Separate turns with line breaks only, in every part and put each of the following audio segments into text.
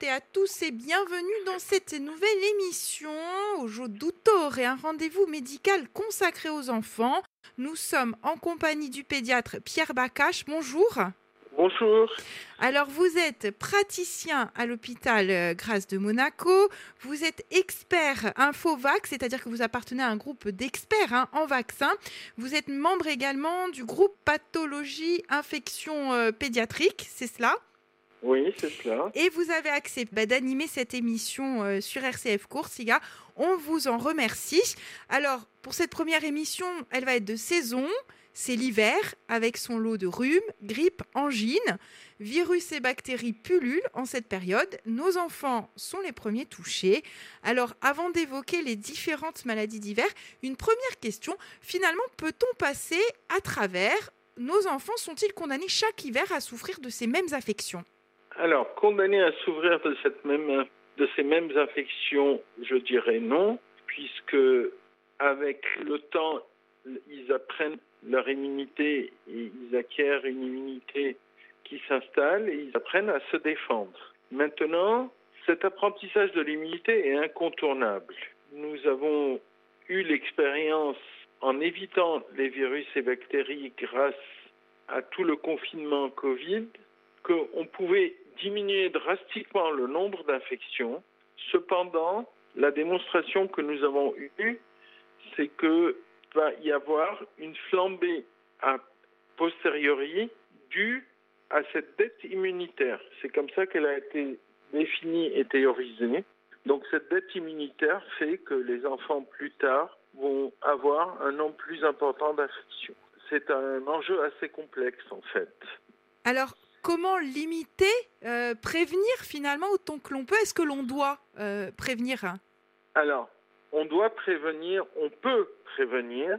toutes et à tous et bienvenue dans cette nouvelle émission. Aujourd'hui, et un rendez-vous médical consacré aux enfants. Nous sommes en compagnie du pédiatre Pierre Bacache. Bonjour.
Bonjour.
Alors, vous êtes praticien à l'hôpital euh, Grâce de Monaco. Vous êtes expert Infovac, c'est-à-dire que vous appartenez à un groupe d'experts hein, en vaccins. Vous êtes membre également du groupe pathologie infection euh, pédiatrique, c'est cela?
Oui, c'est cela.
Et vous avez accepté bah, d'animer cette émission euh, sur RCF Coursiga. On vous en remercie. Alors, pour cette première émission, elle va être de saison. C'est l'hiver, avec son lot de rhume, grippe, angine. Virus et bactéries pullulent en cette période. Nos enfants sont les premiers touchés. Alors, avant d'évoquer les différentes maladies d'hiver, une première question. Finalement, peut-on passer à travers? Nos enfants sont-ils condamnés chaque hiver à souffrir de ces mêmes affections?
Alors, condamnés à souffrir de, cette même, de ces mêmes infections, je dirais non, puisque avec le temps, ils apprennent leur immunité et ils acquièrent une immunité qui s'installe et ils apprennent à se défendre. Maintenant, cet apprentissage de l'immunité est incontournable. Nous avons eu l'expérience en évitant les virus et bactéries grâce à tout le confinement Covid qu'on pouvait diminuer drastiquement le nombre d'infections. Cependant, la démonstration que nous avons eue, c'est qu'il va y avoir une flambée a posteriori due à cette dette immunitaire. C'est comme ça qu'elle a été définie et théorisée. Donc cette dette immunitaire fait que les enfants plus tard vont avoir un nombre plus important d'infections. C'est un enjeu assez complexe en fait.
Alors, comment limiter, euh, prévenir finalement autant que l'on peut? Est-ce que l'on doit euh, prévenir?
Alors, on doit prévenir, on peut prévenir.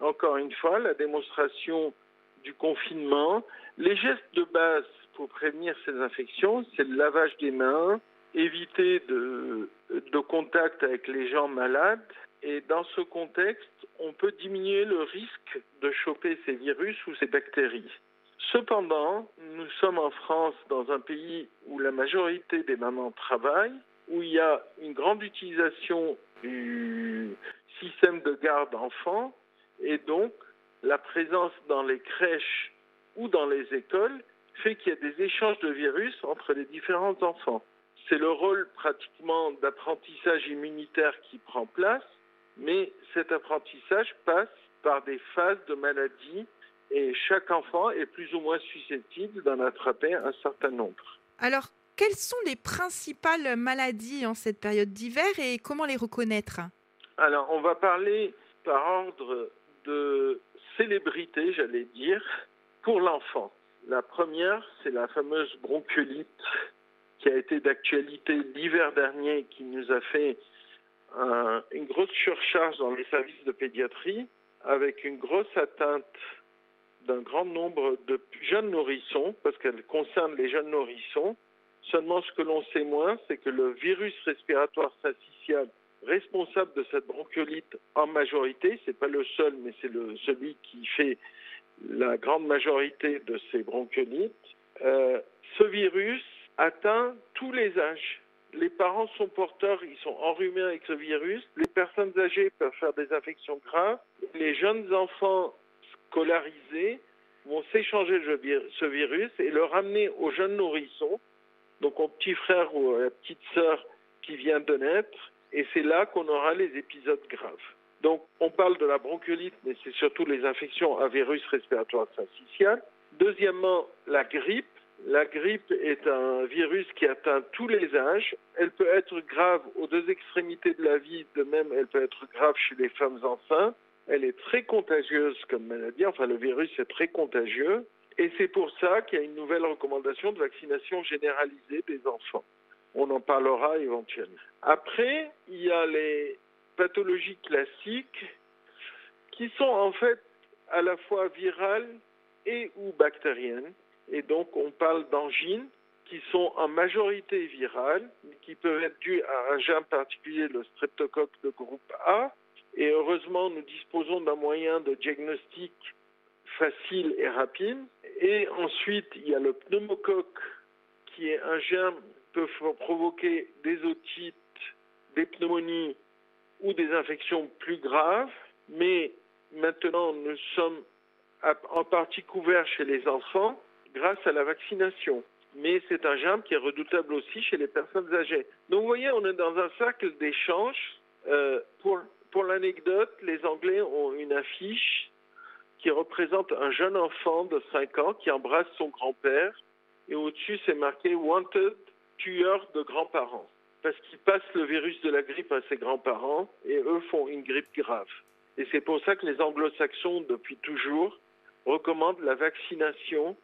Encore une fois, la démonstration du confinement, les gestes de base pour prévenir ces infections, c'est le lavage des mains, éviter de, de contact avec les gens malades. Et dans ce contexte, on peut diminuer le risque de choper ces virus ou ces bactéries. Cependant, nous sommes en France dans un pays où la majorité des mamans travaillent, où il y a une grande utilisation du système de garde enfants et donc la présence dans les crèches ou dans les écoles fait qu'il y a des échanges de virus entre les différents enfants. C'est le rôle pratiquement d'apprentissage immunitaire qui prend place, mais cet apprentissage passe par des phases de maladie et chaque enfant est plus ou moins susceptible d'en attraper un certain nombre.
Alors, quelles sont les principales maladies en cette période d'hiver et comment les reconnaître?
Alors, on va parler par ordre de célébrité, j'allais dire, pour l'enfant. La première, c'est la fameuse bronchiolite qui a été d'actualité l'hiver dernier, qui nous a fait une grosse surcharge dans les services de pédiatrie, avec une grosse atteinte d'un grand nombre de jeunes nourrissons, parce qu'elle concerne les jeunes nourrissons. Seulement, ce que l'on sait moins, c'est que le virus respiratoire syncytial responsable de cette bronchiolite en majorité, c'est pas le seul, mais c'est celui qui fait la grande majorité de ces bronchiolites, euh, ce virus atteint tous les âges. Les parents sont porteurs, ils sont enrhumés avec ce virus. Les personnes âgées peuvent faire des infections graves. Les jeunes enfants scolarisés vont s'échanger ce virus et le ramener aux jeunes nourrissons, donc au petit frère ou à la petite sœur qui vient de naître, et c'est là qu'on aura les épisodes graves. Donc on parle de la bronchiolite, mais c'est surtout les infections à virus respiratoire syncytial. Deuxièmement, la grippe. La grippe est un virus qui atteint tous les âges. Elle peut être grave aux deux extrémités de la vie, de même elle peut être grave chez les femmes enceintes. Elle est très contagieuse comme maladie, enfin le virus est très contagieux, et c'est pour ça qu'il y a une nouvelle recommandation de vaccination généralisée des enfants. On en parlera éventuellement. Après, il y a les pathologies classiques qui sont en fait à la fois virales et ou bactériennes. Et donc on parle d'angines qui sont en majorité virales, qui peuvent être dues à un germe particulier, le streptocoque de groupe A, et heureusement, nous disposons d'un moyen de diagnostic facile et rapide. Et ensuite, il y a le pneumocoque, qui est un germe peut provoquer des otites, des pneumonies ou des infections plus graves, mais maintenant nous sommes en partie couverts chez les enfants grâce à la vaccination. Mais c'est un germe qui est redoutable aussi chez les personnes âgées. Donc vous voyez, on est dans un cercle d'échange. Euh, pour pour l'anecdote, les Anglais ont une affiche qui représente un jeune enfant de 5 ans qui embrasse son grand-père et au-dessus c'est marqué Wanted tueur de grands-parents parce qu'il passe le virus de la grippe à ses grands-parents et eux font une grippe grave. Et c'est pour ça que les anglo-saxons, depuis toujours, recommandent la vaccination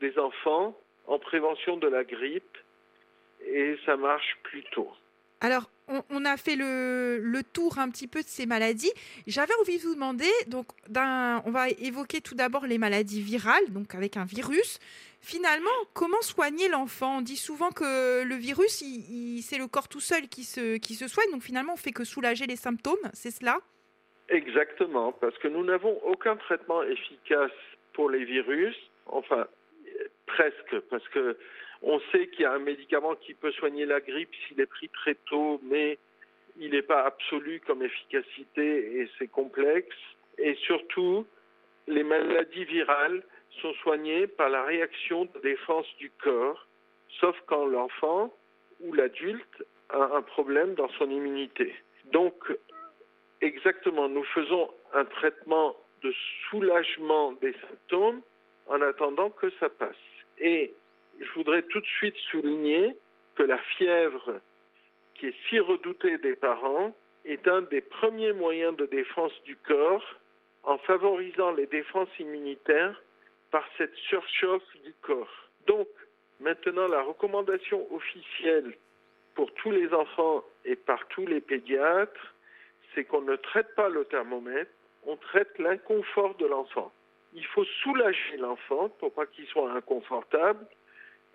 des enfants en prévention de la grippe et ça marche plutôt.
Alors, on, a fait le, tour un petit peu de ces maladies. J'avais envie de vous demander, donc, on va évoquer tout d'abord les maladies virales, donc avec un virus. Finalement, comment soigner l'enfant? On dit souvent que le virus, c'est le corps tout seul qui se, qui se soigne, donc finalement, on fait que soulager les symptômes, c'est cela?
Exactement, parce que nous n'avons aucun traitement efficace pour les virus, enfin, presque, parce que on sait qu'il y a un médicament qui peut soigner la grippe s'il est pris très tôt, mais il n'est pas absolu comme efficacité et c'est complexe. Et surtout, les maladies virales sont soignées par la réaction de défense du corps, sauf quand l'enfant ou l'adulte a un problème dans son immunité. Donc, exactement, nous faisons un traitement de soulagement des symptômes en attendant que ça passe. Je voudrais tout de suite souligner que la fièvre, qui est si redoutée des parents, est un des premiers moyens de défense du corps en favorisant les défenses immunitaires par cette surchauffe du corps. Donc, maintenant, la recommandation officielle pour tous les enfants et par tous les pédiatres, c'est qu'on ne traite pas le thermomètre, on traite l'inconfort de l'enfant. Il faut soulager l'enfant pour pas qu'il soit inconfortable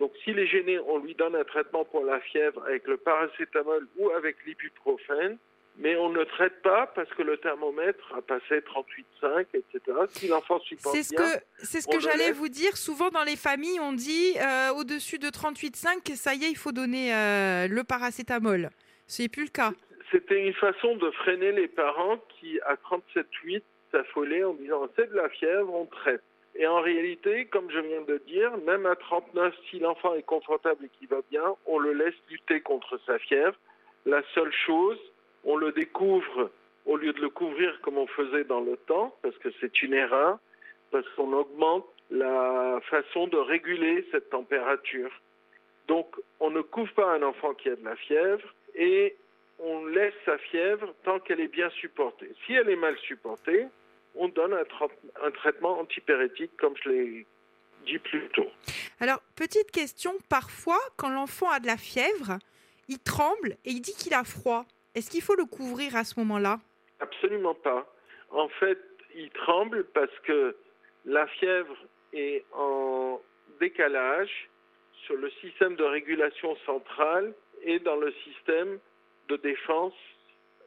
donc s'il est gêné, on lui donne un traitement pour la fièvre avec le paracétamol ou avec l'ibuprofène, mais on ne traite pas parce que le thermomètre a passé 38,5, etc. Si l'enfant supporte
c'est ce que c'est ce que j'allais vous dire. Souvent dans les familles, on dit euh, au-dessus de 38,5, ça y est, il faut donner euh, le paracétamol. Ce n'est plus le cas.
C'était une façon de freiner les parents qui, à 37,8, s'affolaient en disant c'est de la fièvre, on traite. Et en réalité, comme je viens de dire, même à 39, si l'enfant est confortable et qu'il va bien, on le laisse lutter contre sa fièvre. La seule chose, on le découvre au lieu de le couvrir comme on faisait dans le temps, parce que c'est une erreur, parce qu'on augmente la façon de réguler cette température. Donc, on ne couvre pas un enfant qui a de la fièvre et on laisse sa fièvre tant qu'elle est bien supportée. Si elle est mal supportée, on donne un, traitement antipyrétique, comme je l'ai dit plus tôt.
Alors, petite question, parfois, quand l'enfant a de la fièvre, il tremble et il dit qu'il a froid. Est-ce qu'il faut le couvrir à ce moment-là?
Absolument pas. En fait, il tremble parce que la fièvre est en décalage sur le système de régulation centrale et dans le système de défense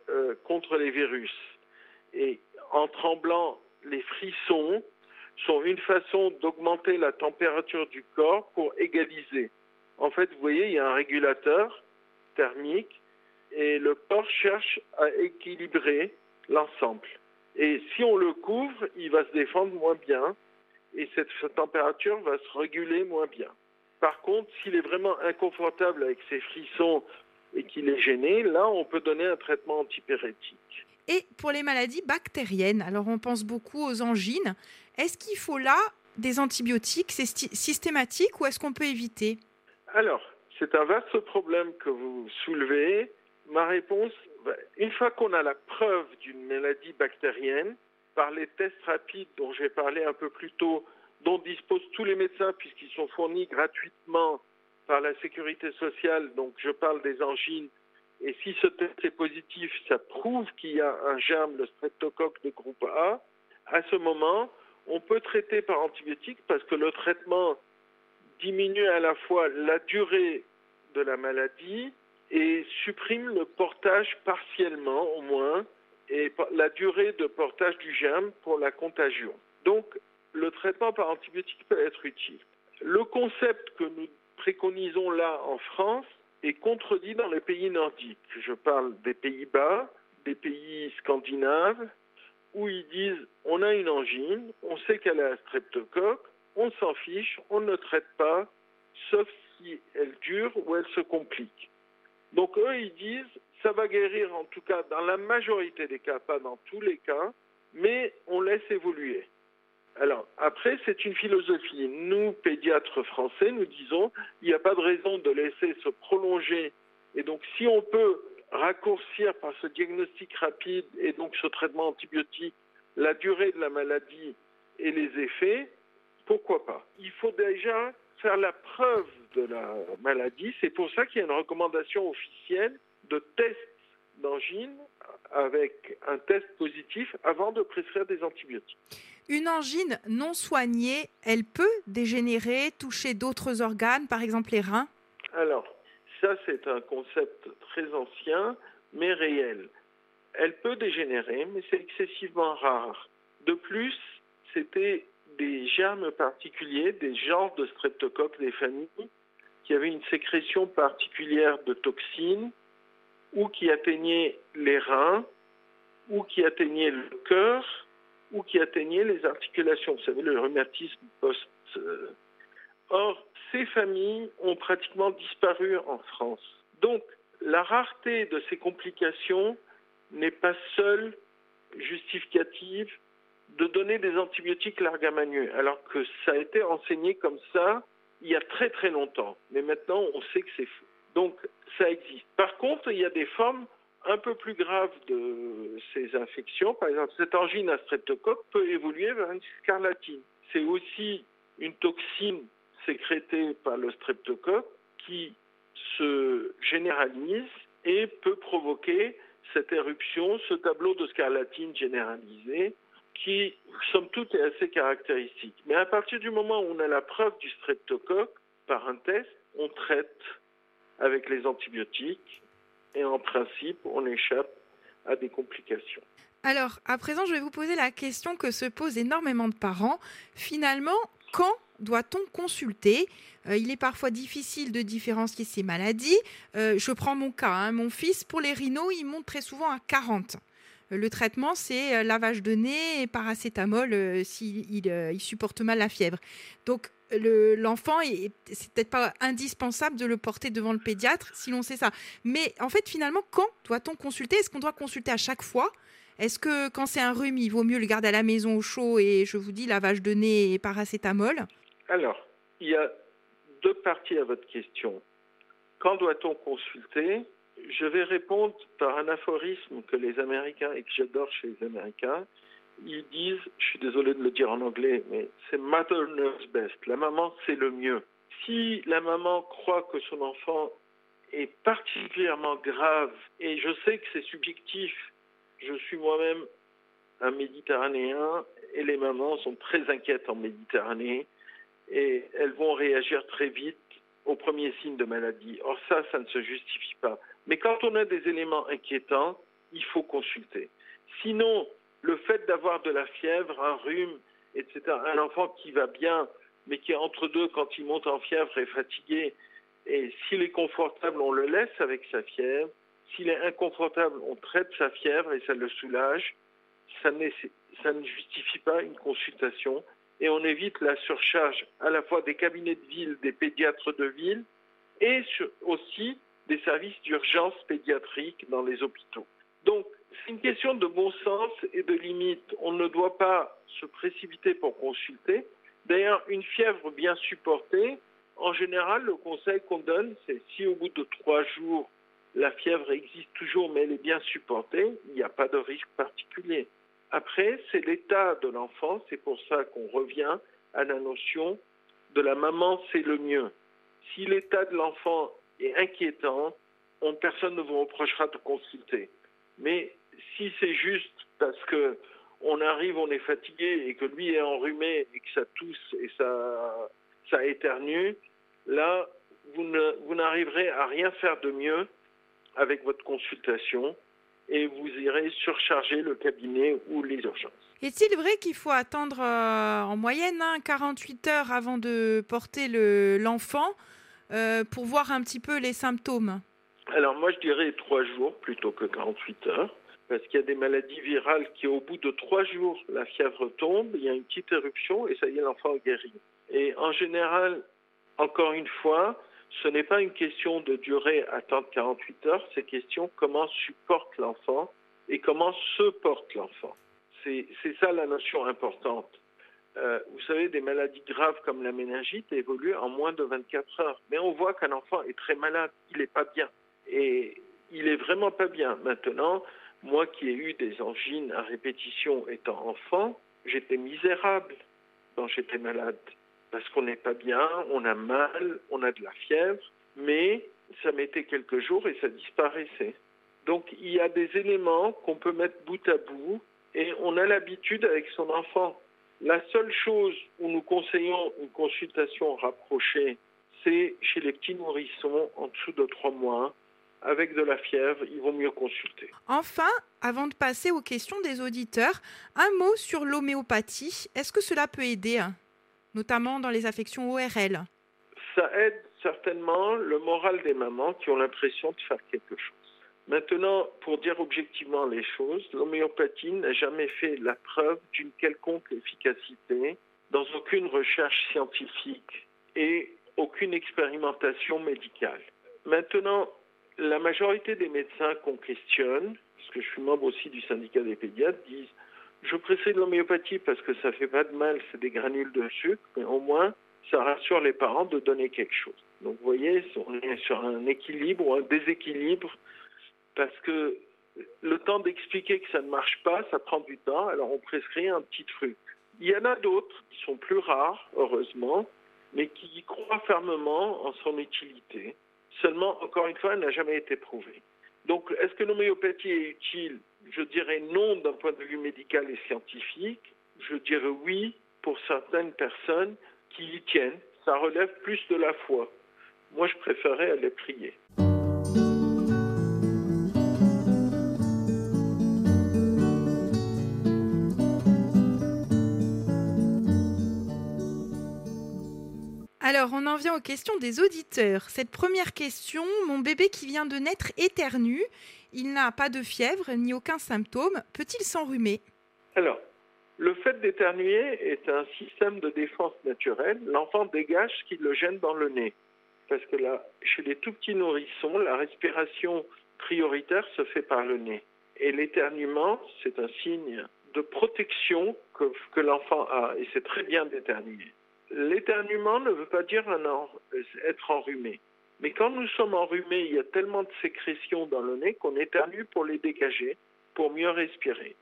euh, contre les virus. Et en tremblant, les frissons sont une façon d'augmenter la température du corps pour égaliser. En fait, vous voyez, il y a un régulateur thermique et le corps cherche à équilibrer l'ensemble. Et si on le couvre, il va se défendre moins bien et cette température va se réguler moins bien. Par contre, s'il est vraiment inconfortable avec ses frissons et qu'il est gêné, là, on peut donner un traitement antipyrétique.
Et pour les maladies bactériennes, alors on pense beaucoup aux angines. Est-ce qu'il faut là des antibiotiques C'est systématique ou est-ce qu'on peut éviter?
Alors, c'est un vaste problème que vous soulevez. Ma réponse, ben, une fois qu'on a la preuve d'une maladie bactérienne, par les tests rapides dont j'ai parlé un peu plus tôt, dont disposent tous les médecins puisqu'ils sont fournis gratuitement par la sécurité sociale, donc je parle des angines et si ce test est positif, ça prouve qu'il y a un germe, le streptocoque de groupe A. À ce moment, on peut traiter par antibiotique parce que le traitement diminue à la fois la durée de la maladie et supprime le portage partiellement au moins et la durée de portage du germe pour la contagion. Donc, le traitement par antibiotique peut être utile. Le concept que nous préconisons là en France est contredit dans les pays nordiques. Je parle des Pays-Bas, des pays scandinaves, où ils disent on a une angine, on sait qu'elle a un streptocoque, on s'en fiche, on ne traite pas, sauf si elle dure ou elle se complique. Donc eux, ils disent ça va guérir en tout cas dans la majorité des cas, pas dans tous les cas, mais on laisse évoluer. Alors, après, c'est une philosophie. Nous, pédiatres français, nous disons, il n'y a pas de raison de laisser se prolonger. Et donc, si on peut raccourcir par ce diagnostic rapide et donc ce traitement antibiotique la durée de la maladie et les effets, pourquoi pas? Il faut déjà faire la preuve de la maladie. C'est pour ça qu'il y a une recommandation officielle de test d'angine avec un test positif avant de prescrire des antibiotiques.
Une angine non soignée, elle peut dégénérer, toucher d'autres organes, par exemple les reins?
Alors, ça c'est un concept très ancien, mais réel. Elle peut dégénérer, mais c'est excessivement rare. De plus, c'était des germes particuliers, des genres de streptocoques des familles, qui avaient une sécrétion particulière de toxines, ou qui atteignaient les reins, ou qui atteignaient le cœur, ou qui atteignaient les articulations. Vous savez, le rhumatisme post. Euh. Or, ces familles ont pratiquement disparu en France. Donc, la rareté de ces complications n'est pas seule justificative de donner des antibiotiques largamanieux, alors que ça a été enseigné comme ça il y a très très longtemps. Mais maintenant, on sait que c'est faux. Donc, ça existe. Par contre, il y a des formes un peu plus graves de ces infections. Par exemple, cette angine à streptocoque peut évoluer vers une scarlatine. C'est aussi une toxine sécrétée par le streptocoque qui se généralise et peut provoquer cette éruption, ce tableau de scarlatine généralisé qui, somme toute, est assez caractéristique. Mais à partir du moment où on a la preuve du streptocoque par un test, on traite avec les antibiotiques et en principe, on échappe à des complications.
Alors, à présent, je vais vous poser la question que se posent énormément de parents. Finalement, quand doit-on consulter? Euh, Il est parfois difficile de différencier ces maladies. Euh, je prends mon cas. Hein. Mon fils, pour les rhinos, il monte très souvent à 40. Euh, le traitement, c'est lavage de nez et paracétamol s'il il supporte mal la fièvre. Donc, l'enfant, c'est peut-être pas indispensable de le porter devant le pédiatre si l'on sait ça. Mais en fait, finalement, quand doit-on consulter? Est-ce qu'on doit consulter à chaque fois? Est-ce que quand c'est un rhume, il vaut mieux le garder à la maison au chaud et je vous dis lavage de nez et paracétamol?
Alors, il y a deux parties à votre question. Quand doit-on consulter? Je vais répondre par un aphorisme que les Américains et que j'adore chez les Américains ils disent, je suis désolé de le dire en anglais, mais c'est mother knows best. La maman, c'est le mieux. Si la maman croit que son enfant est particulièrement grave, et je sais que c'est subjectif, je suis moi-même un Méditerranéen, et les mamans sont très inquiètes en Méditerranée, et elles vont réagir très vite aux premiers signes de maladie. Or ça, ça ne se justifie pas. Mais quand on a des éléments inquiétants, il faut consulter. Sinon, le fait d'avoir de la fièvre, un rhume, etc., un enfant qui va bien, mais qui est entre deux quand il monte en fièvre et fatigué, et s'il est confortable, on le laisse avec sa fièvre. S'il est inconfortable, on traite sa fièvre et ça le soulage. Ça, ça ne justifie pas une consultation et on évite la surcharge à la fois des cabinets de ville, des pédiatres de ville et aussi des services d'urgence pédiatrique dans les hôpitaux. Donc, c'est une question de bon sens et de limite. On ne doit pas se précipiter pour consulter. D'ailleurs, une fièvre bien supportée, en général, le conseil qu'on donne, c'est si au bout de trois jours, la fièvre existe toujours, mais elle est bien supportée, il n'y a pas de risque particulier. Après, c'est l'état de l'enfant, c'est pour ça qu'on revient à la notion de la maman, c'est le mieux. Si l'état de l'enfant est inquiétant, personne ne vous reprochera de consulter. Mais si c'est juste parce que on arrive, on est fatigué et que lui est enrhumé et que ça tousse et ça, ça éternue, là, vous n'arriverez à rien faire de mieux avec votre consultation et vous irez surcharger le cabinet ou les urgences.
Est-il vrai qu'il faut attendre euh, en moyenne 48 hein, heures avant de porter l'enfant euh, pour voir un petit peu les symptômes?
Alors moi je dirais trois jours plutôt que 48 heures, parce qu'il y a des maladies virales qui au bout de trois jours, la fièvre tombe, il y a une petite éruption et ça y est, l'enfant guérit. Et en général, encore une fois, ce n'est pas une question de durée attendre 48 heures, c'est question comment supporte l'enfant et comment se porte l'enfant. C'est ça la notion importante. Euh, vous savez, des maladies graves comme la méningite évoluent en moins de 24 heures. Mais on voit qu'un enfant est très malade, il n'est pas bien. Et il est vraiment pas bien. Maintenant, moi qui ai eu des angines à répétition étant enfant, j'étais misérable quand j'étais malade. Parce qu'on n'est pas bien, on a mal, on a de la fièvre, mais ça mettait quelques jours et ça disparaissait. Donc il y a des éléments qu'on peut mettre bout à bout et on a l'habitude avec son enfant. La seule chose où nous conseillons une consultation rapprochée, c'est chez les petits nourrissons en dessous de trois mois. Avec de la fièvre, il vaut mieux consulter.
Enfin, avant de passer aux questions des auditeurs, un mot sur l'homéopathie. Est-ce que cela peut aider, notamment dans les affections ORL
Ça aide certainement le moral des mamans qui ont l'impression de faire quelque chose. Maintenant, pour dire objectivement les choses, l'homéopathie n'a jamais fait la preuve d'une quelconque efficacité dans aucune recherche scientifique et aucune expérimentation médicale. Maintenant, la majorité des médecins qu'on questionne, parce que je suis membre aussi du syndicat des pédiatres, disent je précède l'homéopathie parce que ça fait pas de mal, c'est des granules de sucre, mais au moins ça rassure les parents de donner quelque chose. Donc vous voyez, on est sur un équilibre ou un déséquilibre parce que le temps d'expliquer que ça ne marche pas, ça prend du temps, alors on prescrit un petit truc. Il y en a d'autres qui sont plus rares, heureusement, mais qui croient fermement en son utilité. Seulement, encore une fois, elle n'a jamais été prouvée. Donc, est-ce que l'homéopathie est utile? Je dirais non d'un point de vue médical et scientifique. Je dirais oui pour certaines personnes qui y tiennent. Ça relève plus de la foi. Moi, je préférerais aller prier.
Alors, on en vient aux questions des auditeurs. Cette première question, mon bébé qui vient de naître éternue, il n'a pas de fièvre ni aucun symptôme, peut-il s'enrhumer?
Alors, le fait d'éternuer est un système de défense naturelle. L'enfant dégage ce qui le gêne dans le nez. Parce que là, chez les tout petits nourrissons, la respiration prioritaire se fait par le nez. Et l'éternuement, c'est un signe de protection que, que l'enfant a. Et c'est très bien d'éternuer. L'éternuement ne veut pas dire être enrhumé. Mais quand nous sommes enrhumés, il y a tellement de sécrétions dans le nez qu'on éternue pour les dégager, pour mieux respirer.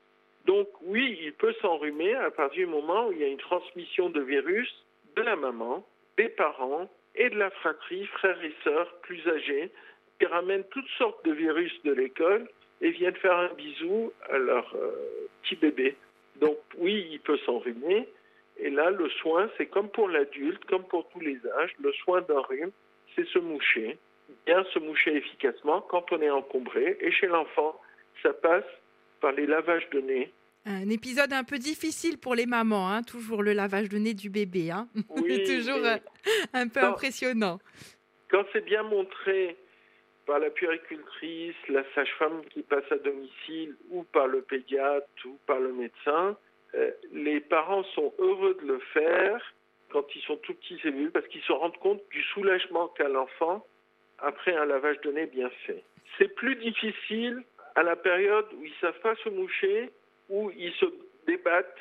Donc oui, il peut s'enrhumer à partir du moment où il y a une transmission de virus de la maman, des parents et de la fratrie, frères et sœurs plus âgés, qui ramènent toutes sortes de virus de l'école et viennent faire un bisou à leur euh, petit bébé. Donc oui, il peut s'enrhumer, et là, le soin, c'est comme pour l'adulte, comme pour tous les âges, le soin d'un rhume, c'est se moucher, bien se moucher efficacement quand on est encombré. Et chez l'enfant, ça passe par les lavages de nez.
Un épisode un peu difficile pour les mamans, hein, toujours le lavage de nez du bébé. Hein.
Oui,
toujours euh, un peu impressionnant.
Quand c'est bien montré par la puéricultrice, la sage-femme qui passe à domicile, ou par le pédiatre, ou par le médecin, euh, les parents sont heureux de le faire quand ils sont tout petits cellules parce qu'ils se rendent compte du soulagement qu'a l'enfant après un lavage de nez bien fait. C'est plus difficile à la période où ils ne savent pas se moucher, où ils se débattent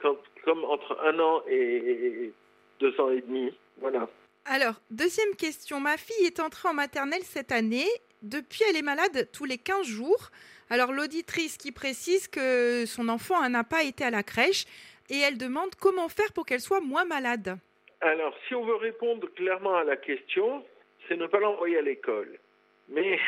comme entre un an et deux ans et demi. Voilà.
Alors, deuxième question. Ma fille est entrée en maternelle cette année. Depuis, elle est malade tous les 15 jours. Alors l'auditrice qui précise que son enfant n'a pas été à la crèche et elle demande comment faire pour qu'elle soit moins malade.
Alors si on veut répondre clairement à la question, c'est ne pas l'envoyer à l'école. Mais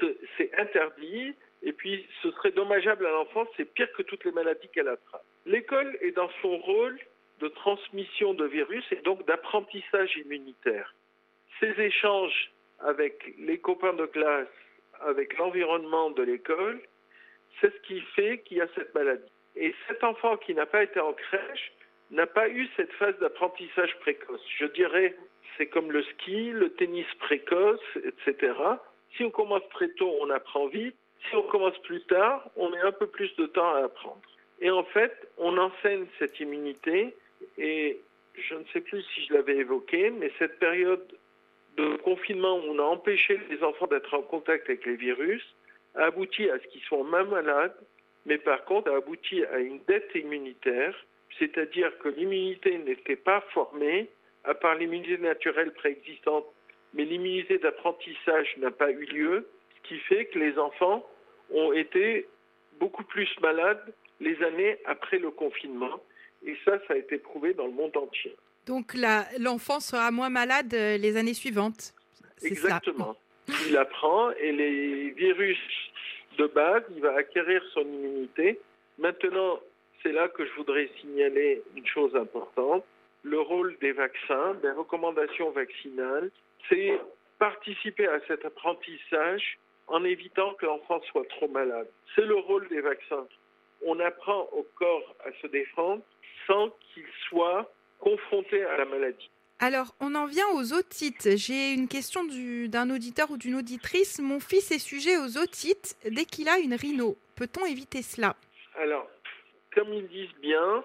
c'est interdit et puis ce serait dommageable à l'enfant, c'est pire que toutes les maladies qu'elle attrape. L'école est dans son rôle de transmission de virus et donc d'apprentissage immunitaire. Ces échanges avec les copains de classe avec l'environnement de l'école, c'est ce qui fait qu'il y a cette maladie. Et cet enfant qui n'a pas été en crèche n'a pas eu cette phase d'apprentissage précoce. Je dirais c'est comme le ski, le tennis précoce, etc. Si on commence très tôt, on apprend vite. Si on commence plus tard, on met un peu plus de temps à apprendre. Et en fait, on enseigne cette immunité et je ne sais plus si je l'avais évoqué, mais cette période de confinement où on a empêché les enfants d'être en contact avec les virus a abouti à ce qu'ils soient moins malades, mais par contre a abouti à une dette immunitaire, c'est-à-dire que l'immunité n'était pas formée, à part l'immunité naturelle préexistante, mais l'immunité d'apprentissage n'a pas eu lieu, ce qui fait que les enfants ont été beaucoup plus malades les années après le confinement. Et ça, ça a été prouvé dans le monde entier.
Donc l'enfant sera moins malade euh, les années suivantes.
Exactement. Il apprend et les virus de base, il va acquérir son immunité. Maintenant, c'est là que je voudrais signaler une chose importante. Le rôle des vaccins, des recommandations vaccinales, c'est participer à cet apprentissage en évitant que l'enfant soit trop malade. C'est le rôle des vaccins. On apprend au corps à se défendre sans qu'il soit confronté à la maladie.
Alors, on en vient aux otites. J'ai une question d'un auditeur ou d'une auditrice. Mon fils est sujet aux otites dès qu'il a une rhino. Peut-on éviter cela?
Alors, comme ils disent bien,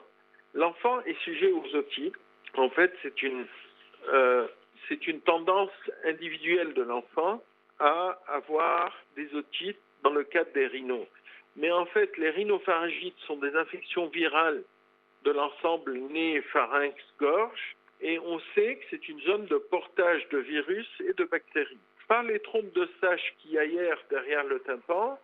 l'enfant est sujet aux otites. En fait, c'est une, euh, c'est une tendance individuelle de l'enfant à avoir des otites dans le cadre des rhinos. Mais en fait, les rhinopharyngites sont des infections virales de l'ensemble nez, pharynx, gorge, et on sait que c'est une zone de portage de virus et de bactéries. Par les trompes de Sache qui aèrent derrière le tympan,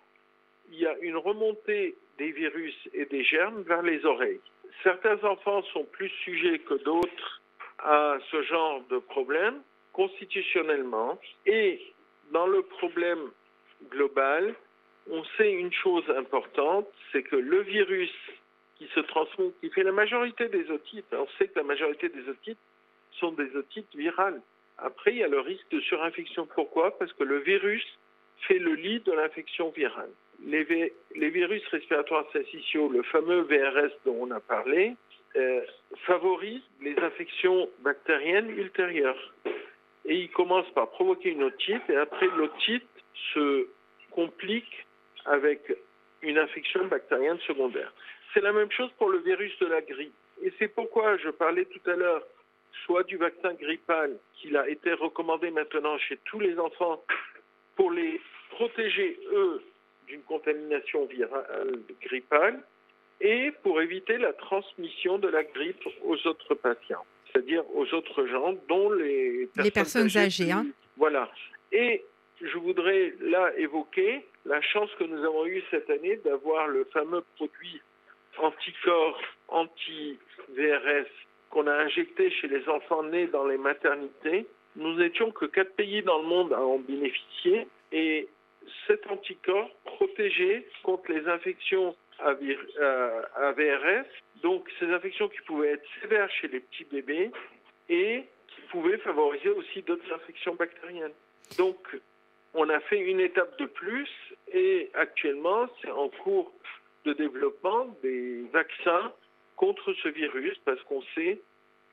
il y a une remontée des virus et des germes vers les oreilles. Certains enfants sont plus sujets que d'autres à ce genre de problème constitutionnellement et dans le problème global, on sait une chose importante, c'est que le virus qui se transmet, qui fait la majorité des otites, on sait que la majorité des otites sont des otites virales. Après, il y a le risque de surinfection. Pourquoi? Parce que le virus fait le lit de l'infection virale. Les, virus respiratoires syncytiaux, le fameux VRS dont on a parlé, euh, favorisent les infections bactériennes ultérieures. Et il commence par provoquer une otite, et après l'otite se complique avec une infection bactérienne secondaire. C'est la même chose pour le virus de la grippe. Et c'est pourquoi je parlais tout à l'heure soit du vaccin grippal qu'il a été recommandé maintenant chez tous les enfants pour les protéger, eux, d'une contamination virale grippale et pour éviter la transmission de la grippe aux autres patients, c'est-à-dire aux autres gens, dont les
personnes, les personnes âgées. Hein.
Voilà. Et je voudrais là évoquer la chance que nous avons eue cette année d'avoir le fameux produit anticorps anti-VRS qu'on a injecté chez les enfants nés dans les maternités. Nous n'étions que quatre pays dans le monde à en bénéficier et cet anticorps protégeait contre les infections à, VRS, donc ces infections qui pouvaient être sévères chez les petits bébés et qui pouvaient favoriser aussi d'autres infections bactériennes. Donc, on a fait une étape de plus et actuellement, c'est en cours de développement des vaccins contre ce virus parce qu'on sait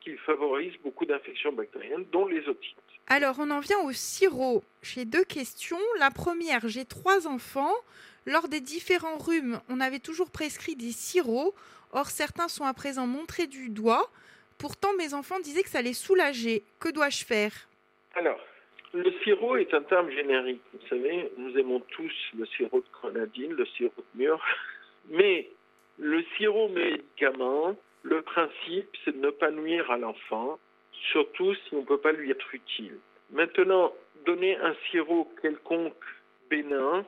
qu'il favorise beaucoup d'infections bactériennes, dont les otites.
Alors, on en vient au sirop. J'ai deux questions. La première, j'ai trois enfants. Lors des différents rhumes, on avait toujours prescrit des sirops. Or, certains sont à présent montrés du doigt. Pourtant, mes enfants disaient que ça les soulageait. Que dois-je faire?
Alors, le sirop est un terme générique. Vous savez, nous aimons tous le sirop de grenadine, le sirop de mûre. Mais le sirop médicament, le principe, c'est de ne pas nuire à l'enfant, surtout si on ne peut pas lui être utile. Maintenant, donner un sirop quelconque bénin,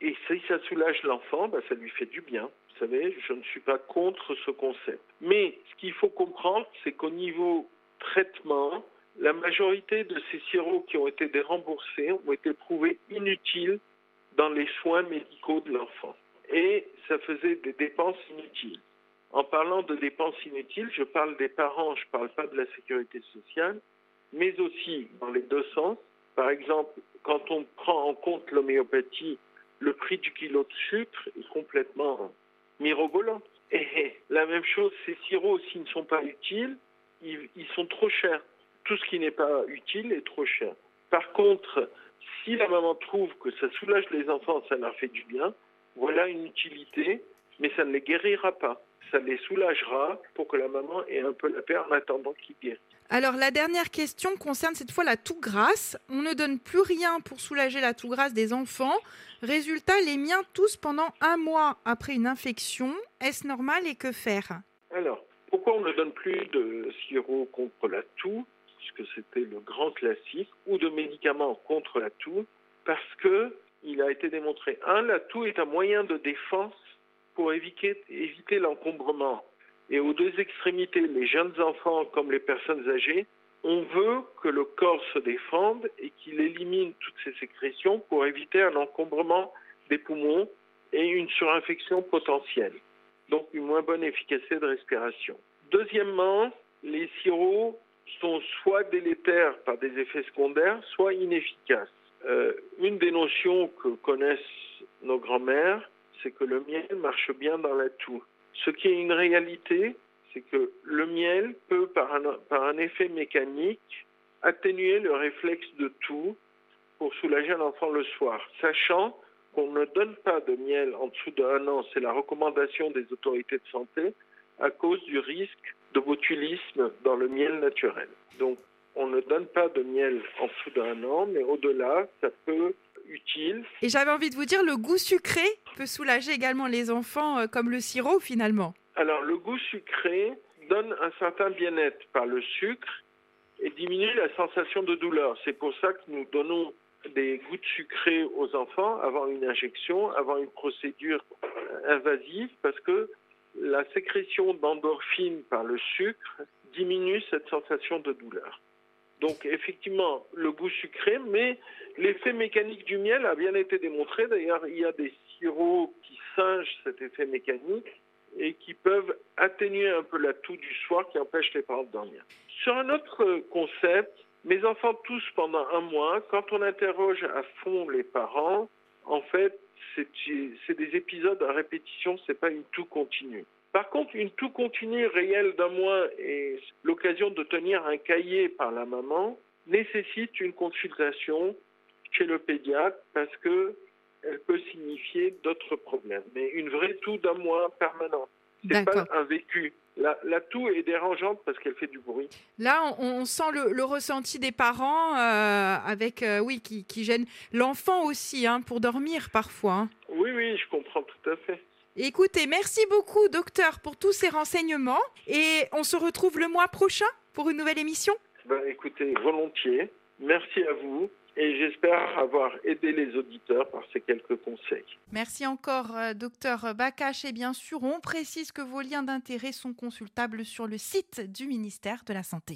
et si ça soulage l'enfant, bah, ça lui fait du bien. Vous savez, je ne suis pas contre ce concept. Mais ce qu'il faut comprendre, c'est qu'au niveau traitement, la majorité de ces sirops qui ont été déremboursés ont été prouvés inutiles dans les soins médicaux de l'enfant et ça faisait des dépenses inutiles. En parlant de dépenses inutiles, je parle des parents, je ne parle pas de la sécurité sociale, mais aussi dans les deux sens. Par exemple, quand on prend en compte l'homéopathie, le prix du kilo de sucre est complètement mirobolant. Et la même chose, ces sirops, s'ils ne sont pas utiles, ils, ils sont trop chers. tout ce qui n'est pas utile est trop cher. Par contre, si la maman trouve que ça soulage les enfants, ça leur fait du bien, voilà une utilité, mais ça ne les guérira pas. Ça les soulagera pour que la maman ait un peu la paix en attendant qu'il guérisse.
Alors la dernière question concerne cette fois la toux grasse. On ne donne plus rien pour soulager la toux grasse des enfants. Résultat, les miens toussent pendant un mois après une infection. Est-ce normal et que faire?
Alors, pourquoi on ne donne plus de sirop contre la toux? Puisque c'était le grand classique, ou de médicaments contre la toux, parce que il a été démontré, un, la toux est un moyen de défense pour éviter, éviter l'encombrement. Et aux deux extrémités, les jeunes enfants comme les personnes âgées, on veut que le corps se défende et qu'il élimine toutes ces sécrétions pour éviter un encombrement des poumons et une surinfection potentielle. Donc une moins bonne efficacité de respiration. Deuxièmement, les sirops sont soit délétères par des effets secondaires, soit inefficaces. Euh, une des notions que connaissent nos grands-mères, c'est que le miel marche bien dans la toux. Ce qui est une réalité, c'est que le miel peut, par un, par un effet mécanique, atténuer le réflexe de toux pour soulager un enfant le soir, sachant qu'on ne donne pas de miel en dessous d'un an, c'est la recommandation des autorités de santé, à cause du risque de botulisme dans le miel naturel. Donc, on ne donne pas de miel en dessous d'un an, mais au-delà, ça peut utile.
Et j'avais envie de vous dire, le goût sucré peut soulager également les enfants euh, comme le sirop finalement.
Alors, le goût sucré donne un certain bien-être par le sucre et diminue la sensation de douleur. C'est pour ça que nous donnons des gouttes sucrées aux enfants avant une injection, avant une procédure invasive, parce que la sécrétion d'endorphine par le sucre diminue cette sensation de douleur. Donc effectivement, le goût sucré, mais l'effet mécanique du miel a bien été démontré. D'ailleurs, il y a des sirops qui singent cet effet mécanique et qui peuvent atténuer un peu la toux du soir qui empêche les parents de dormir. Sur un autre concept, mes enfants toussent pendant un mois. Quand on interroge à fond les parents, en fait, c'est des épisodes à répétition, c'est pas une toux continue. Par contre, une toux continue réelle d'un mois et l'occasion de tenir un cahier par la maman nécessite une consultation chez le pédiatre parce que elle peut signifier d'autres problèmes. Mais une vraie toux d'un mois permanente, c'est pas un vécu. La, toux est dérangeante parce qu'elle fait du bruit.
Là, on, sent le, ressenti des parents euh, avec, euh, oui, qui, qui gêne l'enfant aussi, hein, pour dormir parfois. Hein.
Oui, oui, je comprends tout à fait.
Écoutez, merci beaucoup, docteur, pour tous ces renseignements. Et on se retrouve le mois prochain pour une nouvelle émission.
Ben, écoutez, volontiers. Merci à vous et j'espère avoir aidé les auditeurs par ces quelques conseils.
Merci encore, euh, docteur Bakache. Et bien sûr, on précise que vos liens d'intérêt sont consultables sur le site du ministère de la Santé.